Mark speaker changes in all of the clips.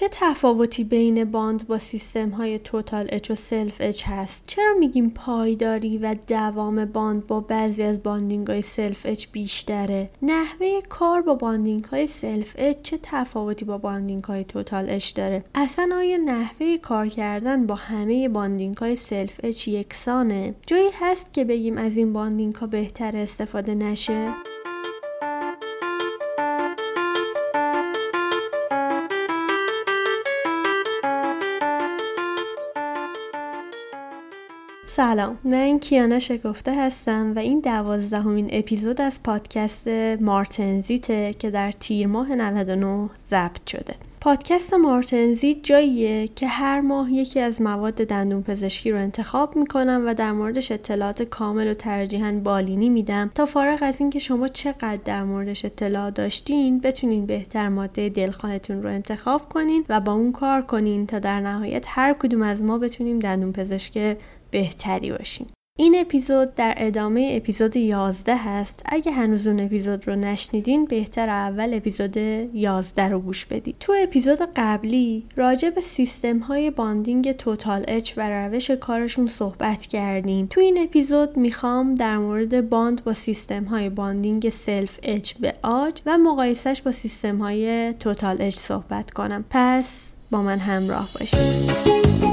Speaker 1: چه تفاوتی بین bond با سیستم های total etch و self etch هست؟ چرا میگیم پایداری و دوام bond با بعضی از bonding های self etch بیشتره؟ نحوه کار با bonding های self etch چه تفاوتی با bonding های total etch داره؟ اصلا آیا نحوه کار کردن با همه bonding های self etch یکسانه؟ جایی هست که بگیم از این bonding ها بهتر استفاده نشه؟ سلام. من کیانا شکفته هستم و این دوازدهمین اپیزود از پادکست مارتنزیته که در تیر ماه 99 ضبط شده. پادکست مارتنزیت جاییه که هر ماه یکی از مواد دندون پزشکی رو انتخاب می‌کنم و در موردش اطلاعات کامل و ترجیحاً بالینی میدم تا فارغ از اینکه شما چقدر در موردش اطلاع داشتین بتونین بهتر ماده دلخواهتون رو انتخاب کنین و با اون کار کنین تا در نهایت هر کدوم از ما بتونیم دندون پزشک بهتری باشیم. این اپیزود در ادامه اپیزود 11 هست. اگه هنوز اون اپیزود رو نشنیدین بهتر اول اپیزود 11 رو گوش بدید. تو اپیزود قبلی راجع به سیستم های bonding total etch و روش کارشون صحبت کردیم. تو این اپیزود می‌خوام در مورد bond با سیستم های bonding self etch به عاج و مقایسش با سیستم های total etch صحبت کنم. پس با من همراه باشید.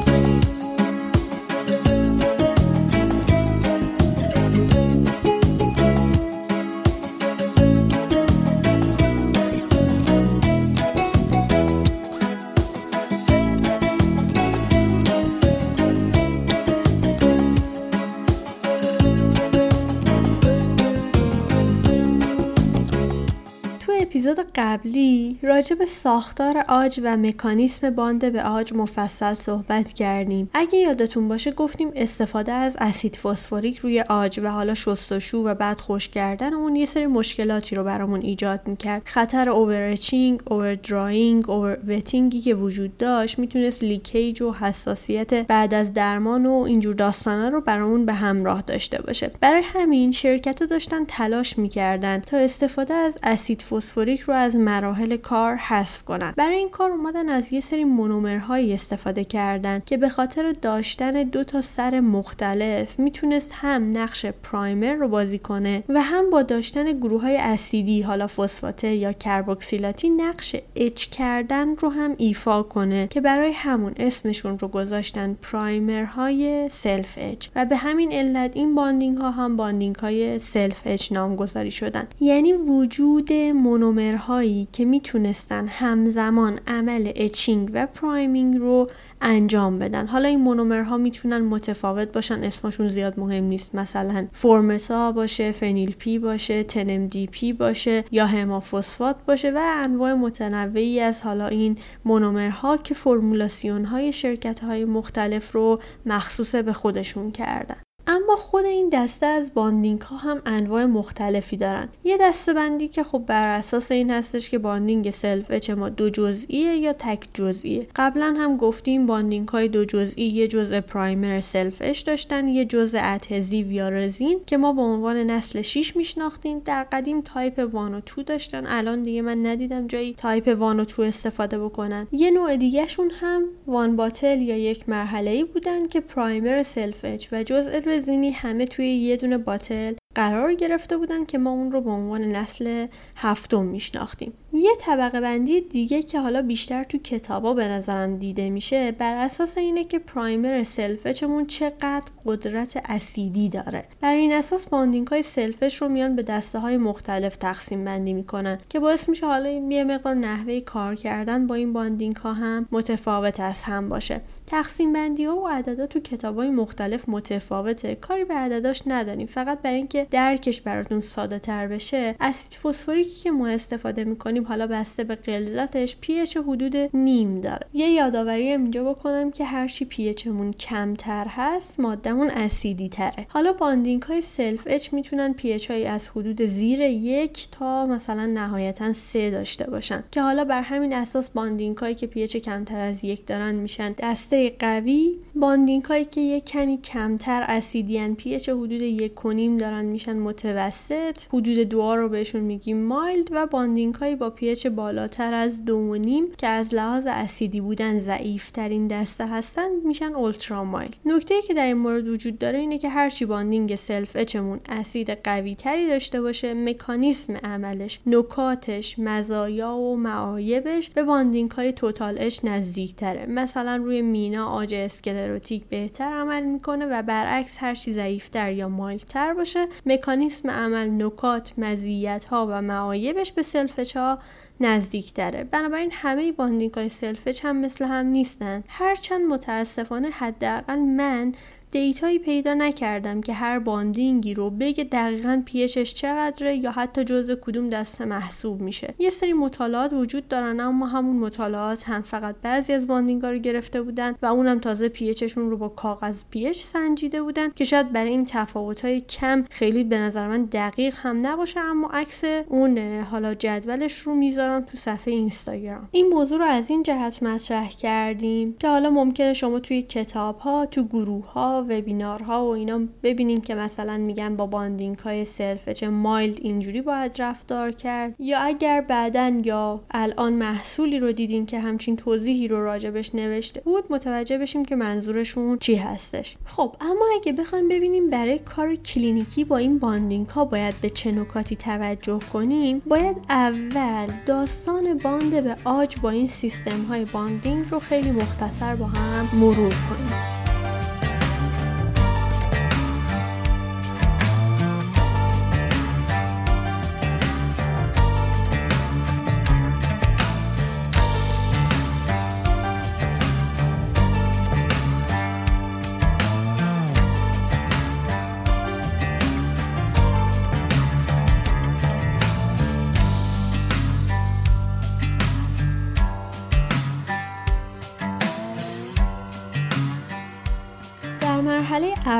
Speaker 1: قبلی راجع به ساختار عاج و مکانیسم bond به عاج مفصل صحبت کردیم. اگه یادتون باشه گفتیم استفاده از اسید فسفوریک روی عاج و حالا شستشو و بعد خشک کردن اون یه سری مشکلاتی رو برامون ایجاد می‌کرد. خطر over-etching، over-drying، over-wetting ی که وجود داشت می‌تونست leakage و حساسیت بعد از درمان و اینجور داستانا رو برامون به همراه داشته باشه. برای همین شرکت ها داشتن تلاش می‌کردن تا استفاده از اسید فسفوریک رو مراحل کار حذف کنن برای این کار اومدن از یه سری مونومرهایی استفاده کردن که به خاطر داشتن دو تا سر مختلف می‌تونست هم نقش primer رو بازی کنه و هم با داشتن گروه های اسیدی حالا فسفاته یا کربوکسیلاتی نقش etch کردن رو هم ایفا کنه که برای همون اسمشون رو گذاشتن primer های self etch و به همین علت این bonding ها هم bonding های self etch نامگذاری شدن. یعنی وجود مونومر هایی که می‌تونستن همزمان عمل etching و priming رو انجام بدن. حالا این مونومرها می‌تونن متفاوت باشن اسمشون زیاد مهم نیست. مثلا 4-META باشه phenyl-P باشه 10-MDP باشه یا همافوسفات باشه و انواع متنوعی از حالا این مونومرها که فرمولاسیون های شرکت های مختلف رو مخصوص به خودشون کردن. اما خود این دسته از bonding ها هم انواع مختلفی دارن. یه دسته بندی که خب بر اساس این هستش که bonding self etch ما دو جزئیه یا تک جزئیه. قبلا هم گفتیم bonding های دو جزئی یه جزء primer self etch داشتن یه جزء adhesive یا رزین که ما به عنوان نسل 6 میشناختیم. در قدیم تایپ 1 و 2 داشتن. الان دیگه من ندیدم جایی تایپ 1 و 2 استفاده بکنن. یه نوع دیگه شون هم one bottle یا یک مرحله ای بودن که primer self etch و جزء رزینی همه توی یه دونه bottle قرار گرفته بودن که ما اون رو به عنوان نسل هفتم میشناختیم. یه طبقه بندی دیگه که حالا بیشتر تو کتابا به نظرم دیده میشه بر اساس اینه که primer self etch مون چقدر قدرت اسیدی داره. بر این اساس bonding های self etch رو میان به دسته های مختلف تقسیم بندی می‌کنن که باعث میشه حالا یه مقدار نحوه کار کردن با این bonding ها هم متفاوت از هم باشه. تقسیم بندی ها و عددا تو کتاب های مختلف متفاوته. کاری به عدداش نداریم. فقط برای اینکه درکش براتون ساده تر بشه. اسید فسفوریکی که ما استفاده می‌کنیم حالا بسته به غلظتش pH حدود نیم داره. یه یادآوری اینجا بکنم که هرچی pH مون کمتر هست ماده مون اسیدی تره حالا bonding های self etch می‌تونن pH های از حدود زیر یک تا مثلا نهایتا سه داشته باشن. که حالا بر همین اساس bonding هایی که pH کمتر از یک دارن میشن. دسته قوی bonding هایی که یک کمی کمتر اسیدیان pH حدود یک دارن میشن متوسط حدود دو رو بهشون میگیم mild و bonding هایی با pH بالاتر از دو که از لحاظ اسیدی بودن ضعیف ترین دسته هستن میشن ultra mild نکته ای که در این مورد وجود داره اینه که هرچی bonding self etch مون اسید قوی تری داشته باشه مکانیسم عملش نکاتش مزایا و معایبش به bonding های total etch نزدیک تره مثلا روی مینا عاج اسکلروتیک بهتر عمل می‌کنه و برعکس هرچی ضعیفتر یا mild تر باشه مکانیسم عمل نکات مزیت ها و معایبش به self etch ها نزدیک تره. بنابراین همه bonding های self etch هم مثل هم نیستن. هرچند متاسفانه حداقل من data یی پیدا نکردم که هر bonding ی رو بگه دقیقا pH ش چقدره یا حتی جزء کدوم دسته محسوب میشه. یه سری مطالعات وجود دارن اما همون مطالعات هم فقط بعضی از bonding ا رو گرفته بودن و اونم تازه پیچشون رو با کاغذ پیچ سنجیده بودن که شاید برای این تفاوت‌های کم خیلی به نظر من دقیق هم نباشه اما عکس اون حالا جدولش رو می‌ذارم تو صفحه اینستاگرام. این موضوع رو از این جهت مطرح کردیم که حالا ممکنه شما توی کتاب ها تو گروه ها وبینارها و اینا ببینیم که مثلا میگن با bonding های self etch mild اینجوری باید رفتار کرد. یا اگر بعدا یا الان محصولی رو دیدین که همچین توضیحی رو راجع بهش نوشته بود متوجه بشیم که منظورشون چی هستش. خب اما اگه بخوایم ببینیم برای کار کلینیکی با این bonding ها باید به چه نکاتی توجه کنیم باید اول داستان bond به عاج با این سیستم های bonding رو خیلی مختصر با هم مرور کنیم.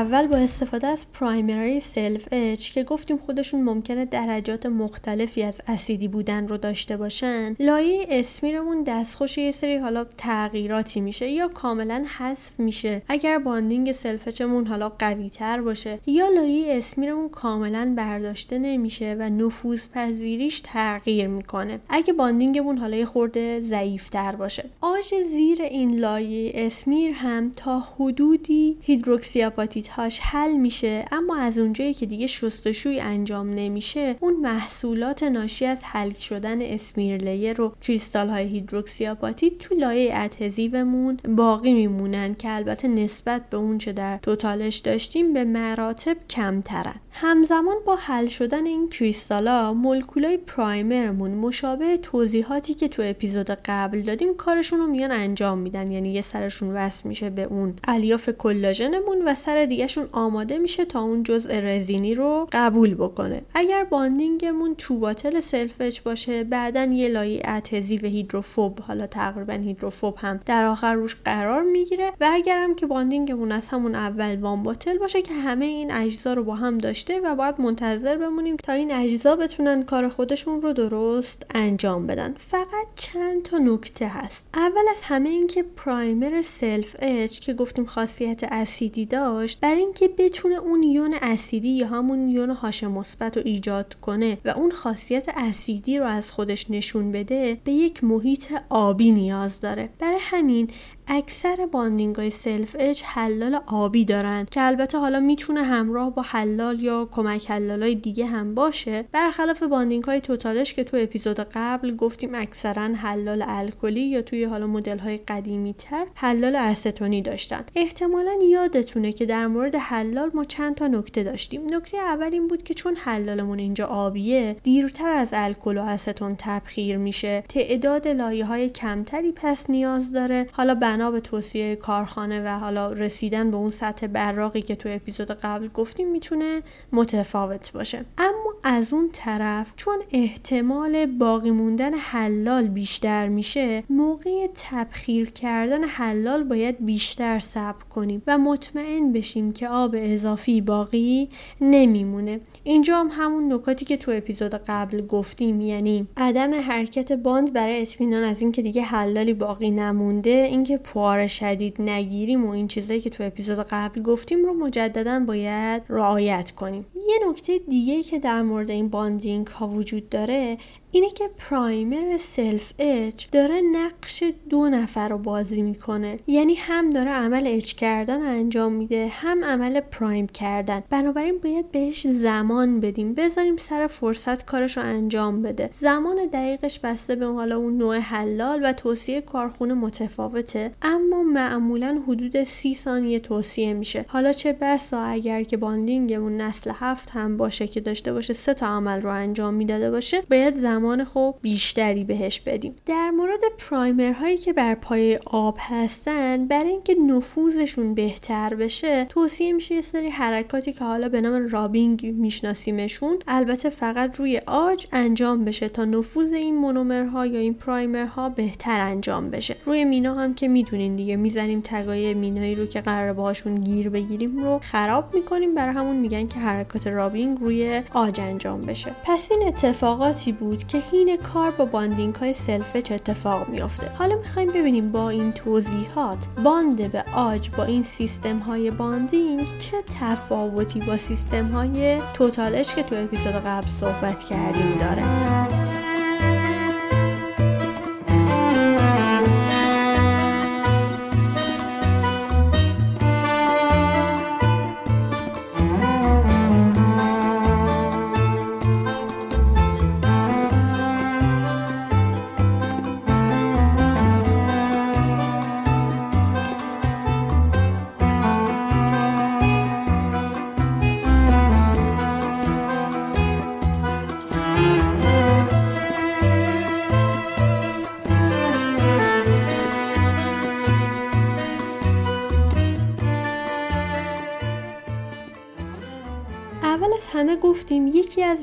Speaker 1: اول با استفاده از primer ی self-etch که گفتیم خودشون ممکنه درجات مختلفی از اسیدی بودن رو داشته باشن لایه smear مون دستخوش یه سری حالا تغییراتی میشه یا کاملا حذف میشه اگر bonding self-etch مون حالا قوی تر باشه یا لایه smear مون کاملا برداشته نمیشه و نفوذ پذیریش تغییر می‌کنه. اگه bonding مون حالا خورده ضعیف تر باشه. آژ زیر این لایه اسمیر هم تا حدودی هیدروکسیاپاتیت هاش حل میشه اما از اونجایی که دیگه شستشوی انجام نمیشه اون محصولات ناشی از حل شدن smear layer و کریستال های هیدروکسیاپاتیت تو لایه adhesive مون باقی میمونن که البته نسبت به اون چه در total-etch داشتیم به مراتب کمترن. همزمان با حل شدن این کریستالا مولکولای primer مون مشابه توضیحاتی که تو اپیزود قبل دادیم کارشون رو میان انجام میدن یعنی یه سرشون وصل میشه به اون الیاف کلاژنمون و سر دیگهشون آماده میشه تا اون جزء رزینی رو قبول بکنه. اگر bonding مون two bottle self-etch باشه بعدا یه لایه adhesive هیدروفوب حالا تقریبا هیدروفوب هم در آخر روش قرار می‌گیره. و اگر هم که bonding مون از همون اول one bottle باشه که همه این اجزا رو با هم داشته و باید منتظر بمونیم تا این اجزا بتونن کار خودشون رو درست انجام بدن. فقط چند تا نکته هست. اول از همه اینکه primer self-etch که گفتیم خاصیت اسیدی داشت برای اینکه بتونه اون یون اسیدی یا همون یون H مثبت رو ایجاد کنه و اون خاصیت اسیدی رو از خودش نشون بده به یک محیط آبی نیاز داره. برای همین اکثر bonding های self-etch حلال آبی دارن که البته حالا می‌تونه همراه با حلال یا کمک حلال های دیگه هم باشه. برخلاف bonding های total-etch که تو اپیزود قبل گفتیم اکثرا حلال الکلی یا توی حالا مدل های قدیمی تر حلال استونی داشتن. احتمالا یادتونه که در مورد حلال ما چند تا نکته داشتیم. نکته اول این بود که چون حلالمون اینجا آبیه دیرتر از الکل و استون تبخیر میشه. تعداد لایه های کمتری پس نیاز داره. حالا بنا به توصیه کارخانه و حالا رسیدن به اون سطح براقی که تو اپیزود قبل گفتیم می‌تونه متفاوت باشه. اما از اون طرف چون احتمال باقی موندن حلال بیشتر میشه موقع تبخیر کردن حلال باید بیشتر صبر کنیم و مطمئن بشیم که آب اضافی باقی نمیمونه. اینجا هم همون نکاتی که تو اپیزود قبل گفتیم یعنی عدم حرکت باند برای اطمینان از اینکه دیگه حلالی باقی نمونده اینکه پوار شدید نگیریم و این چیزایی که تو اپیزود قبل گفتیم رو مجددا باید رعایت کنیم. یه نکته دیگه که در مورد مورد این bonding ها وجود داره اینه که primer self-etch داره نقش دو نفر رو بازی می‌کنه. یعنی هم داره عمل etch کردن انجام میده هم عمل prime کردن. بنابراین باید بهش زمان بدیم. بذاریم سر فرصت کارش رو انجام بده. زمان دقیقش بسته به حالا اون نوع حلال و توصیه کارخونه متفاوته. اما معمولا حدود سی ثانیه توصیه میشه. حالا چه بسا اگر که bonding مون نسل هفت هم باشه که داشته باشه سه تا عمل رو انجام می‌داده باشه باید زمان خوب بیشتری بهش بدیم. در مورد primer هایی که بر پایه آب هستن برای اینکه نفوذشون بهتر بشه توصیه میشه یه سری حرکاتی که حالا به نام rubbing میشناسیمشون البته فقط روی عاج انجام بشه تا نفوذ این مونومرها یا این primer ها بهتر انجام بشه. روی مینا هم که می‌دونین دیگه. می‌زنیم tag های مینایی رو که قراره باهاشون گیر بگیریم رو خراب می‌کنیم. برای همون میگن که حرکات rubbing روی عاج انجام بشه. پس این اتفاقاتی بود که حین کار با bonding های self-etch اتفاق میافته. حالا می‌خوایم ببینیم با این توضیحات باند به عاج با این سیستم های bonding چه تفاوتی با سیستم های total-etch که تو اپیزود قبل صحبت کردیم داره.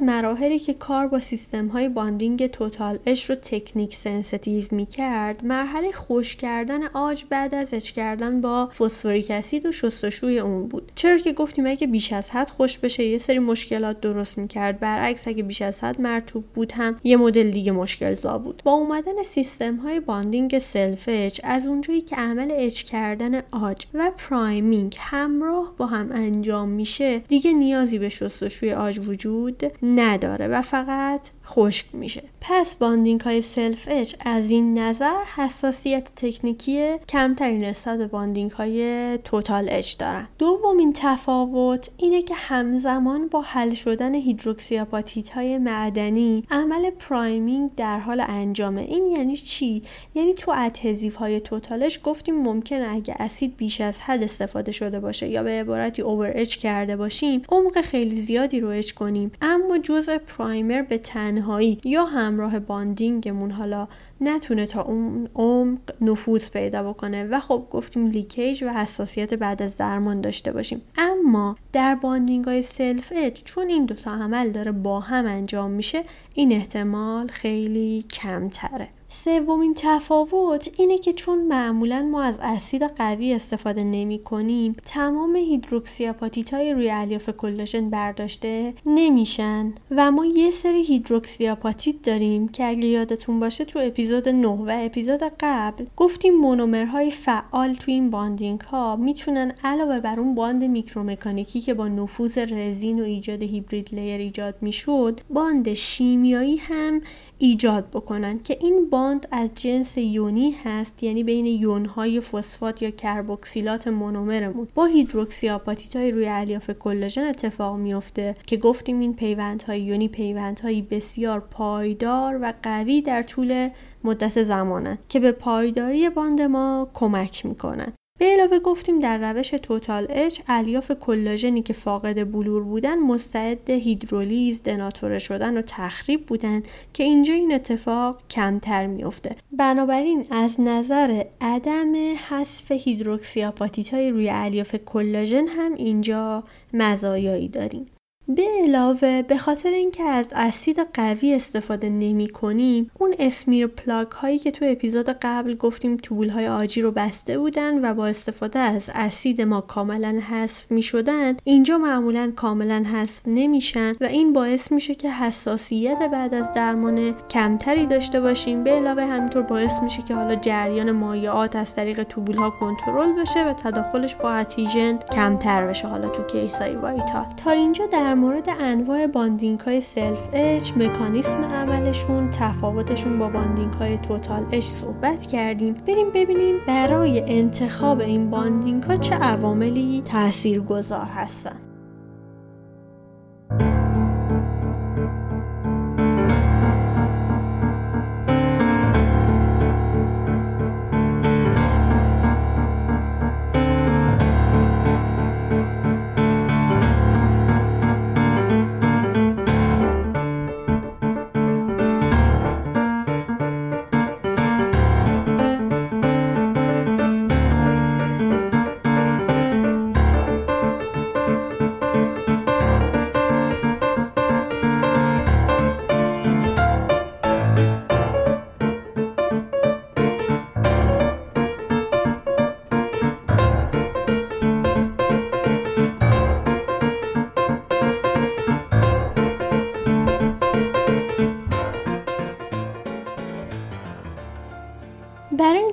Speaker 1: مراحلی که کار با سیستم های bonding total-etch رو technique sensitive می کرد مرحله خشک کردن عاج بعد از etch کردن با فسفوریک اسید و شستشوی اون بود. چرا که گفتیم اگه بیش از حد خشک بشه یه سری مشکلات درست می کرد برعکس اگه بیش از حد مرطوب بود هم یه مدل دیگه مشکل زا بود. با اومدن سیستم های bonding self-etch از اونجایی که عمل etch کردن عاج و priming همراه با هم انجام میشه دیگه نیازی به شستشوی عاج وجود نداره و فقط خشک میشه. پس bonding های self-etch از این نظر حساسیت تکنیکی کمتری نسبت به bonding های total-etch دارن. دومین تفاوت اینه که همزمان با حل شدن هیدروکسیاپاتیت های معدنی عمل priming در حال انجامه. این یعنی چی؟ یعنی تو adhesive های total-etch گفتیم ممکنه اگه اسید بیش از حد استفاده شده باشه یا به عبارتی over-etch کرده باشیم عمق خیلی زیادی رو etch کنیم. اما جزء primer به تنهایی یا همراه bonding مون حالا نتونه تا اون عمق نفوذ پیدا بکنه. و خب گفتیم leakage و حساسیت بعد از درمان داشته باشیم. اما در bonding های self-etch چون این دوتا عمل داره با هم انجام میشه این احتمال خیلی کمتره. سومین تفاوت اینه که چون معمولا ما از اسید قوی استفاده نمی کنیم تمام هیدروکسیاپاتیت های روی الیاف کلاژن برداشته نمیشن. و ما یه سری هیدروکسیاپاتیت داریم که اگه یادتون باشه تو اپیزود 9 و اپیزود قبل گفتیم مونومرهای فعال تو این bonding ها می‌تونن علاوه بر اون باند میکرومکانیکی که با نفوذ رزین و ایجاد hybrid layer ایجاد می‌شد باند شیمیایی هم ایجاد بکنن که این باند از جنس یونی هست یعنی بین یونهای فسفات یا کربوکسیلات مونومرمون. با هیدروکسی های روی الیاف کلاژن اتفاق میفته که گفتیم این پیوندهای یونی پیوندهایی بسیار پایدار و قوی در طول مدت زمانن که به پایداری باند ما کمک می‌کنن. به علاوه گفتیم در روش توتال اچ الیاف کلاژنی که فاقد بلور بودن مستعد هیدرولیز دناتوره شدن و تخریب بودن که اینجا این اتفاق کمتر میفته بنابراین از نظر عدم حذف هیدروکسیاپاتیت های روی الیاف کلاژن هم اینجا مزایایی داریم. به علاوه به خاطر اینکه از اسید قوی استفاده نمی کنیم اون اسمیر پلاک هایی که تو اپیزود قبل گفتیم طول های آجی رو بسته بودن و با استفاده از اسید ما کاملا حذف می شدن اینجا معمولا کاملا حذف نمیشن و این باعث میشه که حساسیت بعد از درمان کمتری داشته باشیم. به علاوه همینطور باعث میشه که حالا جریان مایعات از طریق توبول ها کنترل بشه و تداخلش با اتیولوژی کمتر بشه حالا تو case های vital. تا اینجا در مورد انواع bonding های self-etch مکانیسم عملشون تفاوتشون با bonding های total-etch صحبت کردیم. بریم ببینیم برای انتخاب این bonding ها چه عواملی تأثیر گذار هستن.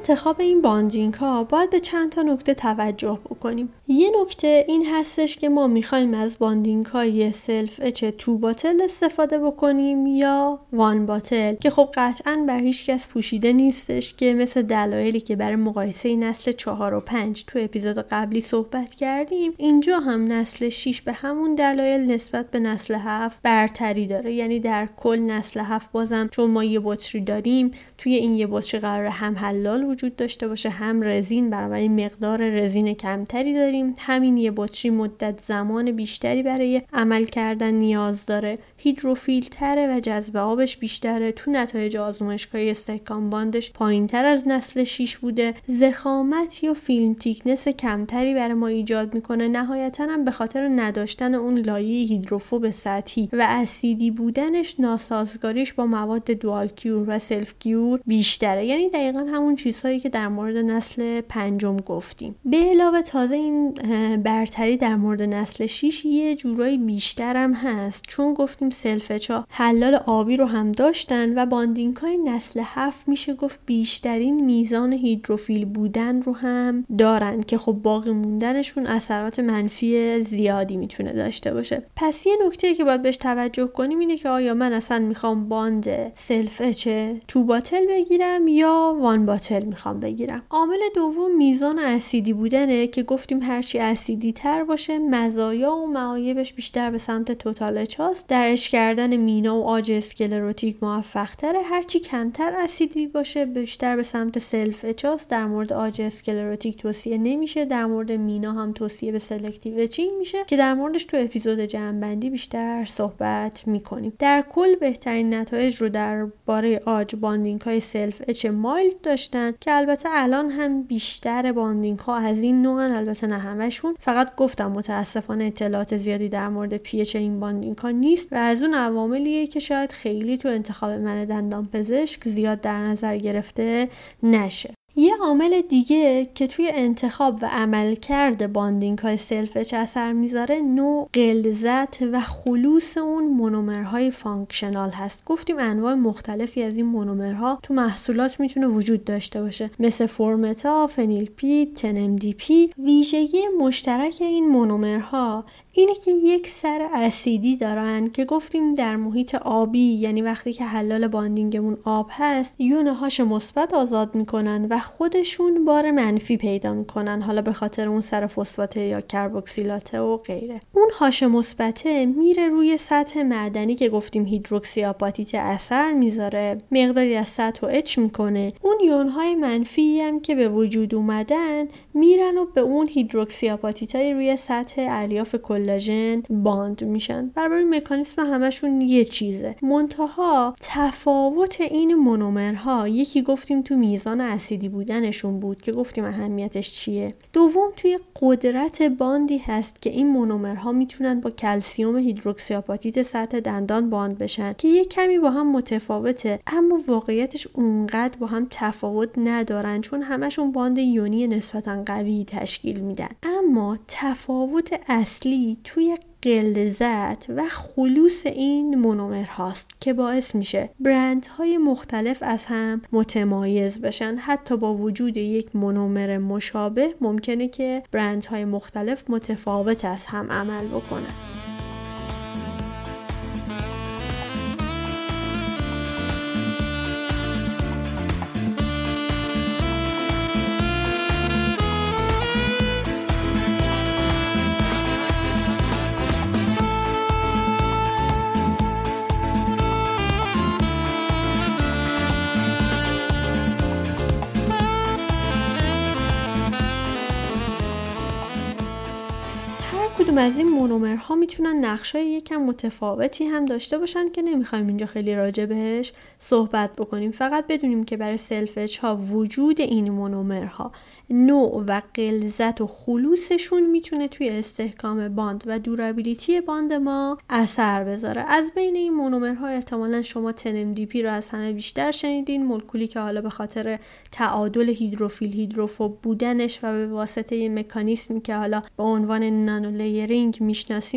Speaker 1: انتخاب این bonding ها باید به چند تا نکته توجه بکنیم. یه نکته این هستش که ما می‌خوایم از bonding های self-etch two bottle استفاده بکنیم یا one bottle که خب قطعا بر هیچ کس پوشیده نیستش که مثل دلایلی که برای مقایسه نسل چهار و پنج تو اپیزود قبلی صحبت کردیم اینجا هم نسل 6 به همون دلایل نسبت به نسل هفت برتری داره. یعنی در کل نسل هفت بازم چون ما یه بطری داریم توی این یه بطری قرار هم حلال وجود داشته باشه هم رزین بنابراین مقدار رزین کمتری داریم. همین یه بطری مدت زمان بیشتری برای عمل کردن نیاز داره. hydrophil تره و جذب آبش بیشتره. تو نتایج آزمایشگاهی استحکام باندش پایین تر از نسل 6 بوده. ضخامت یا film thickness کمتری برای ما ایجاد می‌کنه. نهایتا هم به خاطر نداشتن اون لایه hydrophobe سطحی و اسیدی بودنش ناسازگاریش با مواد dual cure و self cure بیشتره. یعنی دقیقا همون چیزهایی که در مورد نسل پنجم گفتیم. به علاوه تازه این برتری در مورد نسل 6 یه جورایی بیشتر هم هست. چون گفتیم self-etch ا حلال آبی رو هم داشتن و bonding های نسل 7 میشه گفت بیشترین میزان hydrophil بودن رو هم دارن که خب باقی موندنشون اثرات منفی زیادی می‌تونه داشته باشه. پس یه نکته که باید بهش توجه کنیم اینه که آیا من اصلا می‌خوام باند self-etch two bottle بگیرم یا one bottle می‌خوام بگیرم؟ عامل دوم میزان اسیدی بودنه که گفتیم هرچی اسیدی تر باشه مزایا و معایبش بیشتر به سمت total-etch هاست در etch کردن مینا و عاج اسکلروتیک موفق تره هرچی کمتر اسیدی باشه بیشتر به سمت self-etch هاست در مورد عاج اسکلروتیک توصیه نمیشه. در مورد مینا هم توصیه به selective etching میشه که در موردش تو اپیزود جمع‌بندی بیشتر صحبت می‌کنیم. در کل بهترین نتایج رو درباره عاج bonding های self-etch mild داشتن که البته الان هم بیشتر bonding ها از این نوع البته نه همشون فقط گفتم متاسفانه اطلاعات زیادی در مورد pH این bonding ها نیست و از اون عواملیه که شاید خیلی تو انتخاب من دندان پزشک زیاد در نظر گرفته نشه. یه عامل دیگه که توی انتخاب و عملکرد باندینگ های سلف اثر می‌ذاره نوع قلزت و خلوص اون مونومرهای فانکشنال هست. گفتیم انواع مختلفی از این مونومرها تو محصولات می‌تونه وجود داشته باشه. مثل فرمتا، فنیلپید، تنمدیپی ویژگی مشترک این مونومرها اینه که یک سر اسیدی دارن که گفتیم در محیط آبی یعنی وقتی که حلال باندینگمون آب هست یونه هاش مثبت آزاد می‌کنن و خودشون بار منفی پیدا می‌کنن حالا به خاطر اون سر فسفات یا کربوکسیلاته و غیره. اون هاش مثبته میره روی سطح معدنی که گفتیم هیدروکسی آپاتیت اثر می‌ذاره. مقداری از سطح و etch می‌کنه. اون یون های منفی هم که به وجود اومدن میرن و به اون هیدروکسی های روی سطح الیاف کلاژن باند میشن. برای مکانیسم همشون یه چیزه. منتها تفاوت این مونومرها یکی گفتیم تو میزان اسیدی بودنشون بود که گفتیم اهمیتش چیه. دوم توی قدرت باندی هست که این مونومرها می‌تونن با کلسیوم هیدروکسیاپاتیت سطح دندان باند بشن که یه کمی با هم متفاوته اما واقعیتش اونقدر با هم تفاوت ندارن چون همشون باند یونی نسبتا قوی تشکیل میدن. اما تفاوت اصلی توی قلزت و خلوص این مونومر هاست که باعث میشه برندهای مختلف از هم متمایز بشن. حتی با وجود یک مونومر مشابه ممکنه که برندهای مختلف متفاوت از هم عمل بکنن. از مونومرها می‌تونن نقشای یکم متفاوتی هم داشته باشن که نمی‌خوایم اینجا خیلی راجع بهش صحبت بکنیم. فقط بدونیم که برای self-etch ها وجود این مونومرها نوع و غلظت و خلوصشون می‌تونه توی استحکام باند و durability باند ما اثر بذاره. از بین این مونومرها احتمالا شما MDP رو از همه بیشتر شنیدین مولکولی که حالا به خاطر تعادل hydrophil hydrophobe بودنش و به واسطه مکانیسمی که حالا به عنوان nanolayering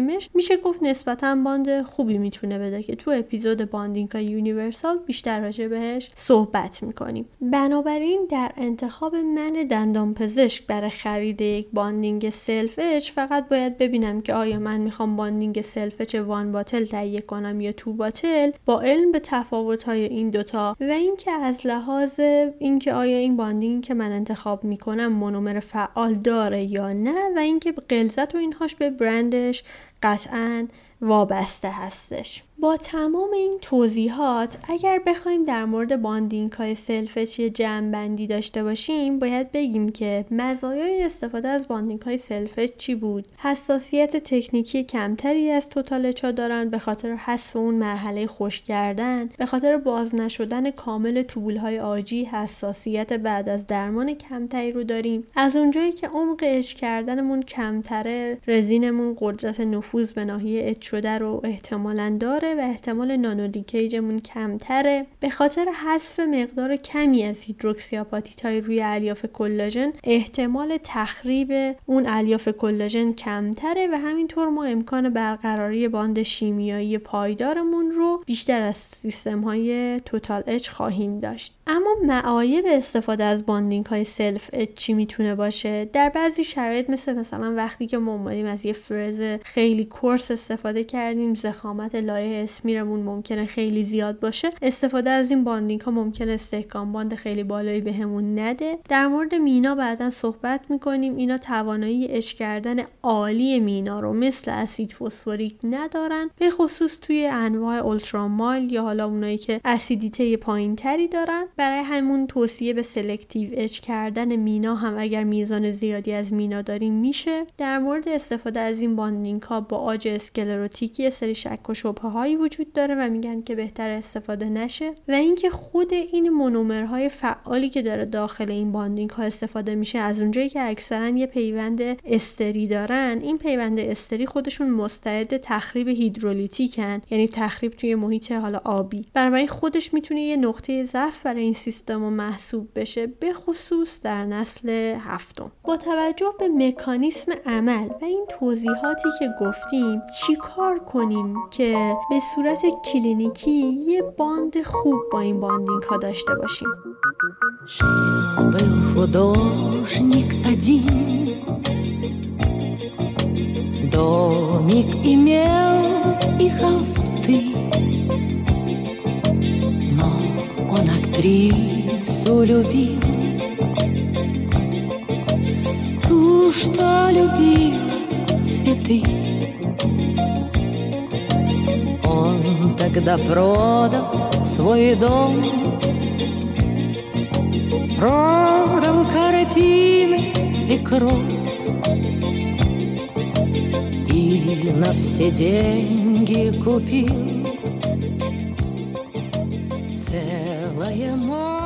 Speaker 1: میشناسیمش میشه گفت نسبتا باند خوبی می‌تونه بده که تو اپیزود bonding universal بیشتر راجع بهش صحبت می‌کنیم. بنابراین در انتخاب من دندان پزشک برای خرید یک bonding self-etch فقط باید ببینم که آیا من می‌خوام bonding self-etch one bottle تهیه کنم یا two bottle با علم به تفاوت های این دوتا و اینکه از لحاظ اینکه آیا این bonding که من انتخاب می‌کنم مونومر فعال داره یا نه و اینکه غلظت و اینهاش به برندش قطعا وابسته هستش. با تمام این توضیحات اگر بخوایم در مورد bonding های self-etch یه جمع بندی داشته باشیم باید بگیم که مزایای استفاده از bonding های self-etch چی بود؟ حساسیت تکنیکی کمتری از total-etch ا دارن به خاطر حذف اون مرحله خشک کردن به خاطر باز نشدن کامل توبول های عاجی حساسیت بعد از درمان کمتری رو داریم. از اونجایی که عمق etch کردنمون کمتره رزینمون قدرت نفوذ به ناحیه etch شده رو احتمالا داره. و احتمال nanoleakage مون کمتره. به خاطر حذف مقدار کمی از هیدروکسیاپاتیت های روی الیاف کلاژن احتمال تخریب اون الیاف کلاژن کمتره و همینطور ما امکان برقراری bond شیمیایی پایدارمون رو بیشتر از سیستم های total-etch خواهیم داشت. اما معایب استفاده از bonding های self-etch چی می‌تونه باشه؟ در بعضی شرایط مثل مثلا وقتی که ما اومدیم از یه فرز خیلی coarse استفاده کردیم زخامت لایه اسمیرمون ممکنه خیلی زیاد باشه استفاده از این bonding ها ممکنه استحکام bond خیلی بالایی بهمون نده. در مورد مینا بعدا صحبت می‌کنیم. اینا توانایی etch کردن عالی مینا رو مثل اسید فسفوریک ندارن به خصوص توی انواع ultra-mild یا حالا اونایی که اسیدیته پایین تری دارن. برای همون توصیه به selective etch کردن مینا هم اگر میزان زیادی از مینا داریم میشه. در مورد استفاده از این bonding ها با عاج اسکلروتیک یه سری شک و شبه هایی وجود داره و میگن که بهتر استفاده نشه و اینکه خود این مونومرهای فعالی که داره داخل این bonding ها استفاده میشه از اونجایی که اکثرا یه پیوند استری دارن این پیوند استری خودشون مستعد تخریب هیدرولیتیکن یعنی تخریب توی محیط حالا آبی. بنابراین خودش می‌تونه یه نقطه ضعف برای این سیستم و محسوب بشه به خصوص در نسل هفتم با توجه به مکانیسم عمل و این توضیحاتی که گفتیم چی کار کنیم که به صورت کلینیکی یه باند خوب با این باندینگ ها داشته باشیم художник один Домик имел и холсты Но он актрису любил. Ту, что любила цветы. Когда продал свой дом, продал картины и кровь, и на все деньги купил I amo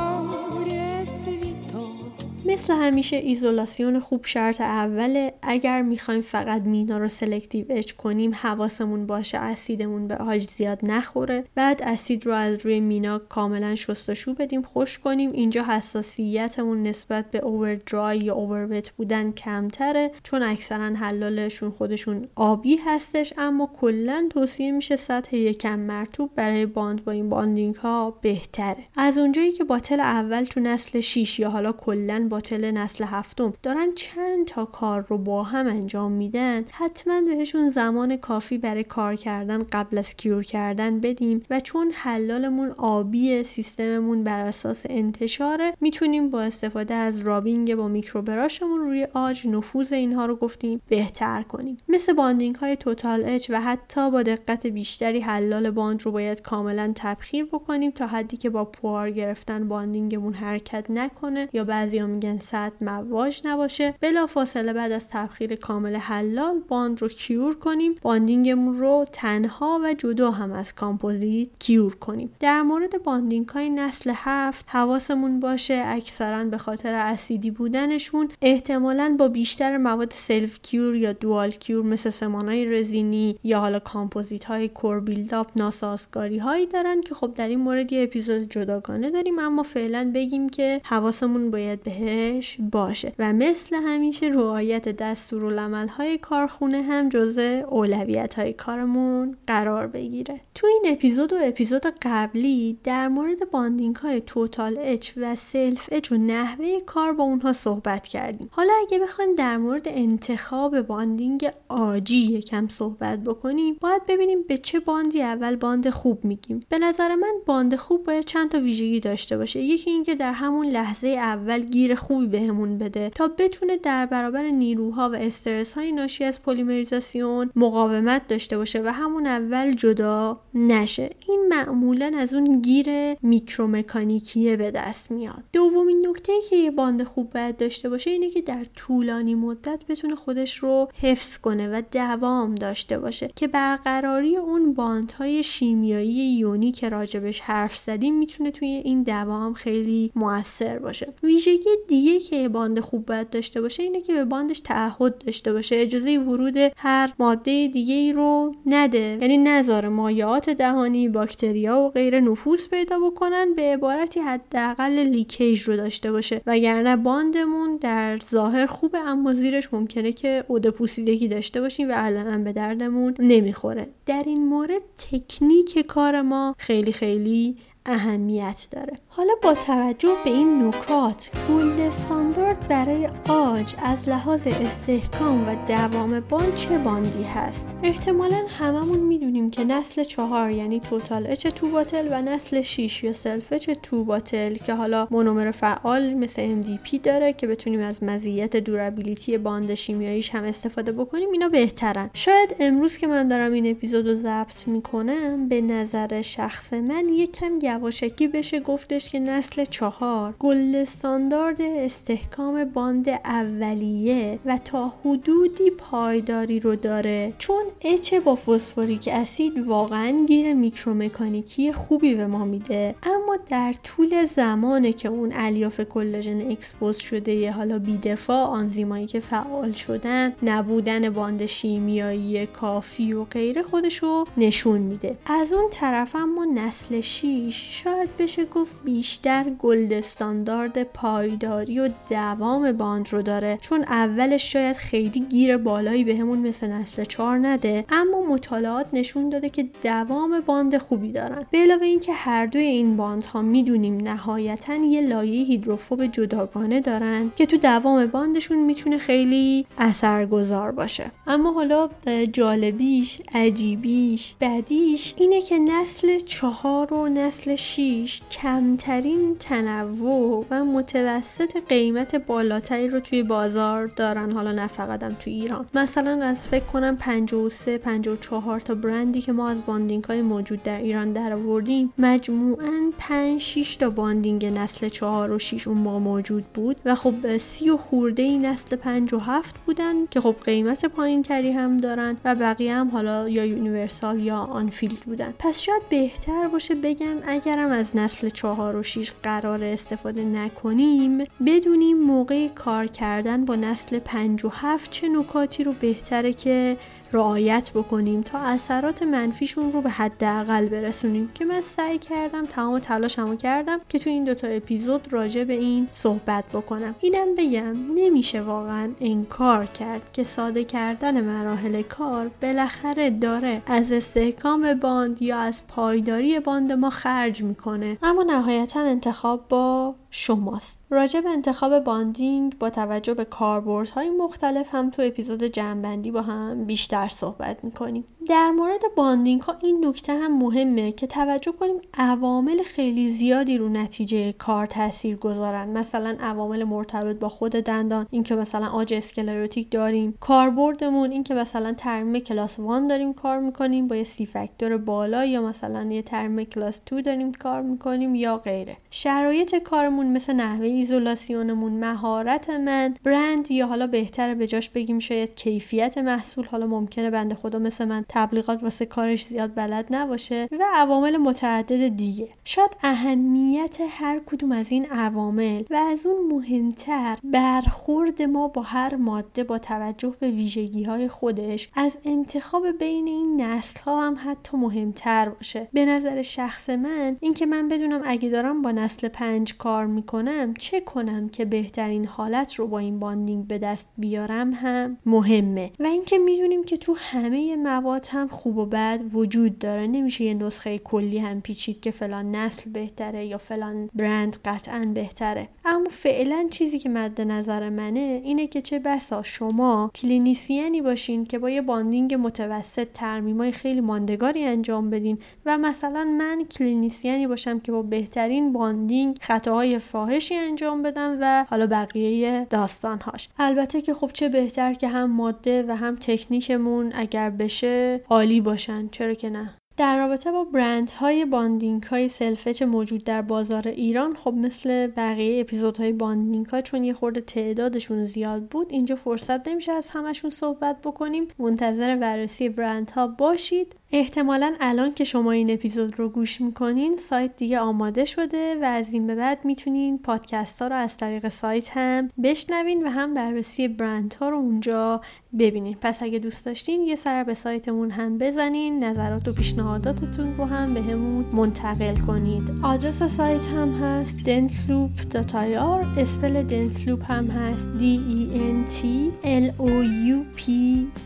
Speaker 1: مثل همیشه ایزولاسیون خوب شرط اوله. اگر می‌خوایم فقط مینا رو selective etch کنیم حواسمون باشه اسیدمون به عاج زیاد نخوره. بعد اسید رو از روی مینا کاملا شستشو بدیم خشک کنیم. اینجا حساسیتمون نسبت به over-dry یا over-wet بودن کمتره چون اکثرا حلالشون خودشون آبی هستش اما کلا توصیه میشه سطح یکم مرطوب برای bond با این bonding ها بهتره. از اونجایی که bottle اول تو نسل 6 یا حالا کلا bottle نسل هفتم دارن چند تا کار رو با هم انجام میدن حتما بهشون زمان کافی برای کار کردن قبل از cure کردن بدیم و چون حلالمون آبی سیستممون بر اساس انتشاره می‌تونیم با استفاده از rubbing با microbrush مون روی عاج نفوذ اینها رو گفتیم بهتر کنیم. مثل bonding های total-etch و حتی با دقت بیشتری حلال bond رو باید کاملا تبخیر بکنیم تا حدی که با پوار گرفتن bonding مون حرکت نکنه یا بعضیا میگن انقدر مواج نباشه. بلا فاصله بعد از تبخیر کامل حلال bond رو cure کنیم. bonding مون رو تنها و جدا هم از کامپوزیت cure کنیم. در مورد bonding های نسل هفت حواسمون باشه اکثرا به خاطر اسیدی بودنشون. احتمالا با بیشتر مواد self-cure یا dual-cure مثل سمانای رزینی یا حالا کامپوزیت های core build-up ناسازگاری هایی دارن که خب در این مورد یه اپیزود جداگانه داریم. اما فعلا بگیم که حواسمون باید بهش باشه. و مثل همیشه رعایت دستورالعمل های کارخونه هم جزء اولویت های کارمون قرار بگیره. تو این اپیزود و اپیزود قبلی در مورد bonding های total-etch و self-etch و نحوه کار با اونها صحبت کردیم. حالا اگه بخوایم در مورد انتخاب bonding عاجی یکم صحبت بکنیم باید ببینیم به چه bond ی اول bond خوب میگیم. به نظر من bond خوب باید چند تا ویژگی داشته باشه. یکی اینکه در همون لحظه اول گیر خوبی بهمون بده تا بتونه در برابر نیروها و استرس های ناشی از پلیمریزاسیون مقاومت داشته باشه و همون اول جدا نشه. این معمولا از اون گیر میکرومکانیکیه به دست میاد. دومین نکته که یه bond خوب باید داشته باشه اینه که در طولانی مدت بتونه خودش رو حفظ کنه و دوام داشته باشه که برقراری اون bond های شیمیایی یونی که راجبش حرف زدیم می‌تونه توی این دوام خیلی موثر باشه. ویژگی دیگه که bond خوب باید داشته باشه اینه که به bond ش تعهد داشته باشه. اجازه ورود هر ماده دیگه ای رو نده. یعنی نذاره مایعات دهانی باکتریا و غیره نفوذ پیدا بکنن به عبارتی حداقل leakage رو داشته باشه. وگرنه bond مون در ظاهر خوبه اما زیرش ممکنه که عود پوسیدگی داشته باشیم و الان به دردمون نمی‌خوره. در این مورد تکنیک کار ما خیلی خیلی اهمیت داره. حالا با توجه به این نکات gold standard برای عاج از لحاظ استحکام و دوام bond چه bond ی هست؟ احتمالا هممون می‌دونیم که نسل چهار یعنی total etch two bottle و نسل 6 یا self etch two bottle که حالا مونومر فعال مثل MDP داره که بتونیم از مزیت durability bond شیمیاییش هم استفاده بکنیم اینا بهترن. شاید امروز که من دارم این اپیزود رو ضبط می‌کنم به نظر شخص من یکم یواشکی بشه گفتش که نسل چهار gold standard استحکام bond اولیه و تا حدودی پایداری رو داره. چون etch با phosphoric acid واقعا گیر میکرومکانیکی خوبی به ما میده. اما در طول زمانه که اون الیاف کلاژن expose شده یه حالا بیدفاع آنزیمایی که فعال شدن نبودن bond شیمیایی کافی و غیره خودشو نشون میده. از اون طرف اما نسل 6 شاید بشه گفت بیشتر gold standard پایداری و دوام bond رو داره. چون اولش شاید خیلی گیر بالایی بهمون به مثل نسل 4 نده اما مطالعات نشون داده که دوام bond خوبی دارن. به علاوه اینکه هر دوی این bond ها می‌دونیم نهایتا یه لایه هیدروفوب جداگانه دارن که تو دوام bond شون می‌تونه خیلی اثرگذار باشه. اما حالا جالبیش عجیبیش بدیش اینه که نسل چهار و نسل 6 کمترین تنوع و متوسط قیمت بالاتری رو توی بازار دارن. حالا نه فقط توی ایران. مثلا از فکر کنم 53 54 تا برندی که ما از bonding های موجود در ایران در آوردیم مجموعا 5 6 تا bonding نسل 4 و 6 اون موقع موجود بود. و خب سی و خورده ای نسل 5 و 7 بودن که خب قیمت پایین تری هم دارن و بقیه هم حالا یا universal یا unfilled بودن. پس شاید بهتر باشه بگم اگرم از نسل 4 و 6 قرار استفاده نکنیم بدونیم موقع کار کردن با نسل 5 و 7 چه نکاتی رو بهتره که رعایت بکنیم تا اثرات منفیشون رو به حداقل برسونیم. که من سعی کردم تمام تلاشمو کردم که تو این دوتا اپیزود راجع به این صحبت بکنم. اینم بگم نمیشه واقعا انکار کرد که ساده کردن مراحل کار بالاخره داره از استحکام bond یا از پایداری bond ما خرج می‌کنه. اما نهایتا انتخاب با شماست. راجع به انتخاب bonding با توجه به کاربردهای مختلف هم تو اپیزود جمع‌بندی با هم بیشتر صحبت می‌کنیم. در مورد bonding ها این نکته هم مهمه که توجه کنیم عوامل خیلی زیادی رو نتیجه کار تاثیر گذارن. مثلا عوامل مرتبط با خود دندان اینکه مثلا عاج sclerotic داریم کاربردمون اینکه مثلا ترمیم کلاس 1 داریم کار می‌کنیم با یه C-factor بالا یا مثلا یه ترمیم کلاس 2 داریم کار می‌کنیم یا غیره. شرایط کارمون تکنیکمون مثل نحوه ایزولاسیونمون مهارت من برند یا حالا بهتره به جاش بگیم شاید کیفیت محصول. حالا ممکنه بنده خدا مثل من تبلیغات واسه کارش زیاد بلد نباشه و عوامل متعدد دیگه. شاید اهمیت هر کدوم از این عوامل و از اون مهمتر برخورد ما با هر ماده با توجه به ویژگی های خودش از انتخاب بین این نسل ها هم حتی مهمتر باشه. به نظر شخص من اینکه من بدونم اگه دارم با نسل پنج کار می‌کنم چه کنم که بهترین حالت رو با این bonding به دست بیارم هم مهمه. و اینکه می‌دونیم که تو همه مواد هم خوب و بد وجود داره. نمیشه یه نسخه کلی هم پیچید که فلان نسل بهتره یا فلان برند قطعا بهتره. اما فعلا چیزی که مد نظر منه اینه که چه بسا شما clinician ی باشین که با یه bonding متوسط ترمیمای خیلی ماندگاری انجام بدین. و مثلا من clinician ی باشم که با بهترین bonding خطاهای فاحشی انجام بدم و حالا بقیه داستانهاش. البته که خب چه بهتر که هم ماده و هم تکنیکمون اگر بشه عالی باشن چرا که نه؟ در رابطه با برند های bonding های self etch موجود در بازار ایران خب مثل بقیه اپیزودهای bonding ها چون یه خورده تعدادشون زیاد بود اینجا فرصت نمیشه از همشون صحبت بکنیم. منتظر بررسی برند ها باشید. احتمالا الان که شما این اپیزود رو گوش می‌کنین سایت دیگه آماده شده و از این به بعد می‌تونین پادکست ها رو از طریق سایت هم بشنوین و هم بررسی برند ها رو اونجا ببینین. پس اگه دوست داشتین یه سر به سایتمون هم بزنین نظرات و پیشنهاداتتون رو هم بهمون منتقل کنید. آدرس سایت هم هست dentloupe.ir spell دنتلوپ هم هست D E N T L O U P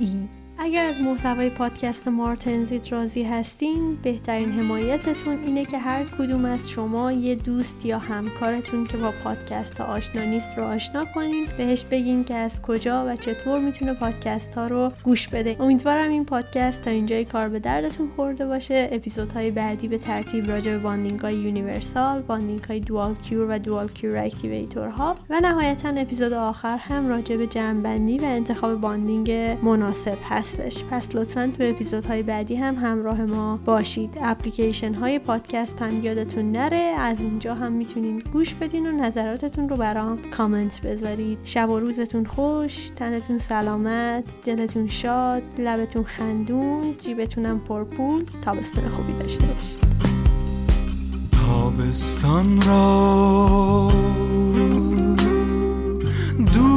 Speaker 1: E. اگر از محتوای پادکست مارتنزیت راضی هستین بهترین حمایتتون اینه که هر کدوم از شما یه دوست یا همکارتون که با پادکست آشنا نیست رو آشنا کنین. بهش بگین که از کجا و چطور می‌تونه پادکست ها رو گوش بده. امیدوارم این پادکست تا اینجای کار به دردتون خورده باشه. اپیزودهای بعدی به ترتیب راجع به bonding های universal bonding های dual cure و dual cure activator ها و نهایتا اپیزود آخر هم راجع به جمعبندی و انتخاب bonding مناسب هست. پس لطفا تو اپیزودهای بعدی هم همراه ما باشید. اپلیکیشن های پادکست هم یادتون نره. از اونجا هم می‌تونین گوش بدین و نظراتتون رو برام کامنت بذارید. شب و روزتون خوش تنتون سلامت دلتون شاد لبتون خندون جیبتونم پرپول. تابستون خوبی داشته باشید. تابستان را دوست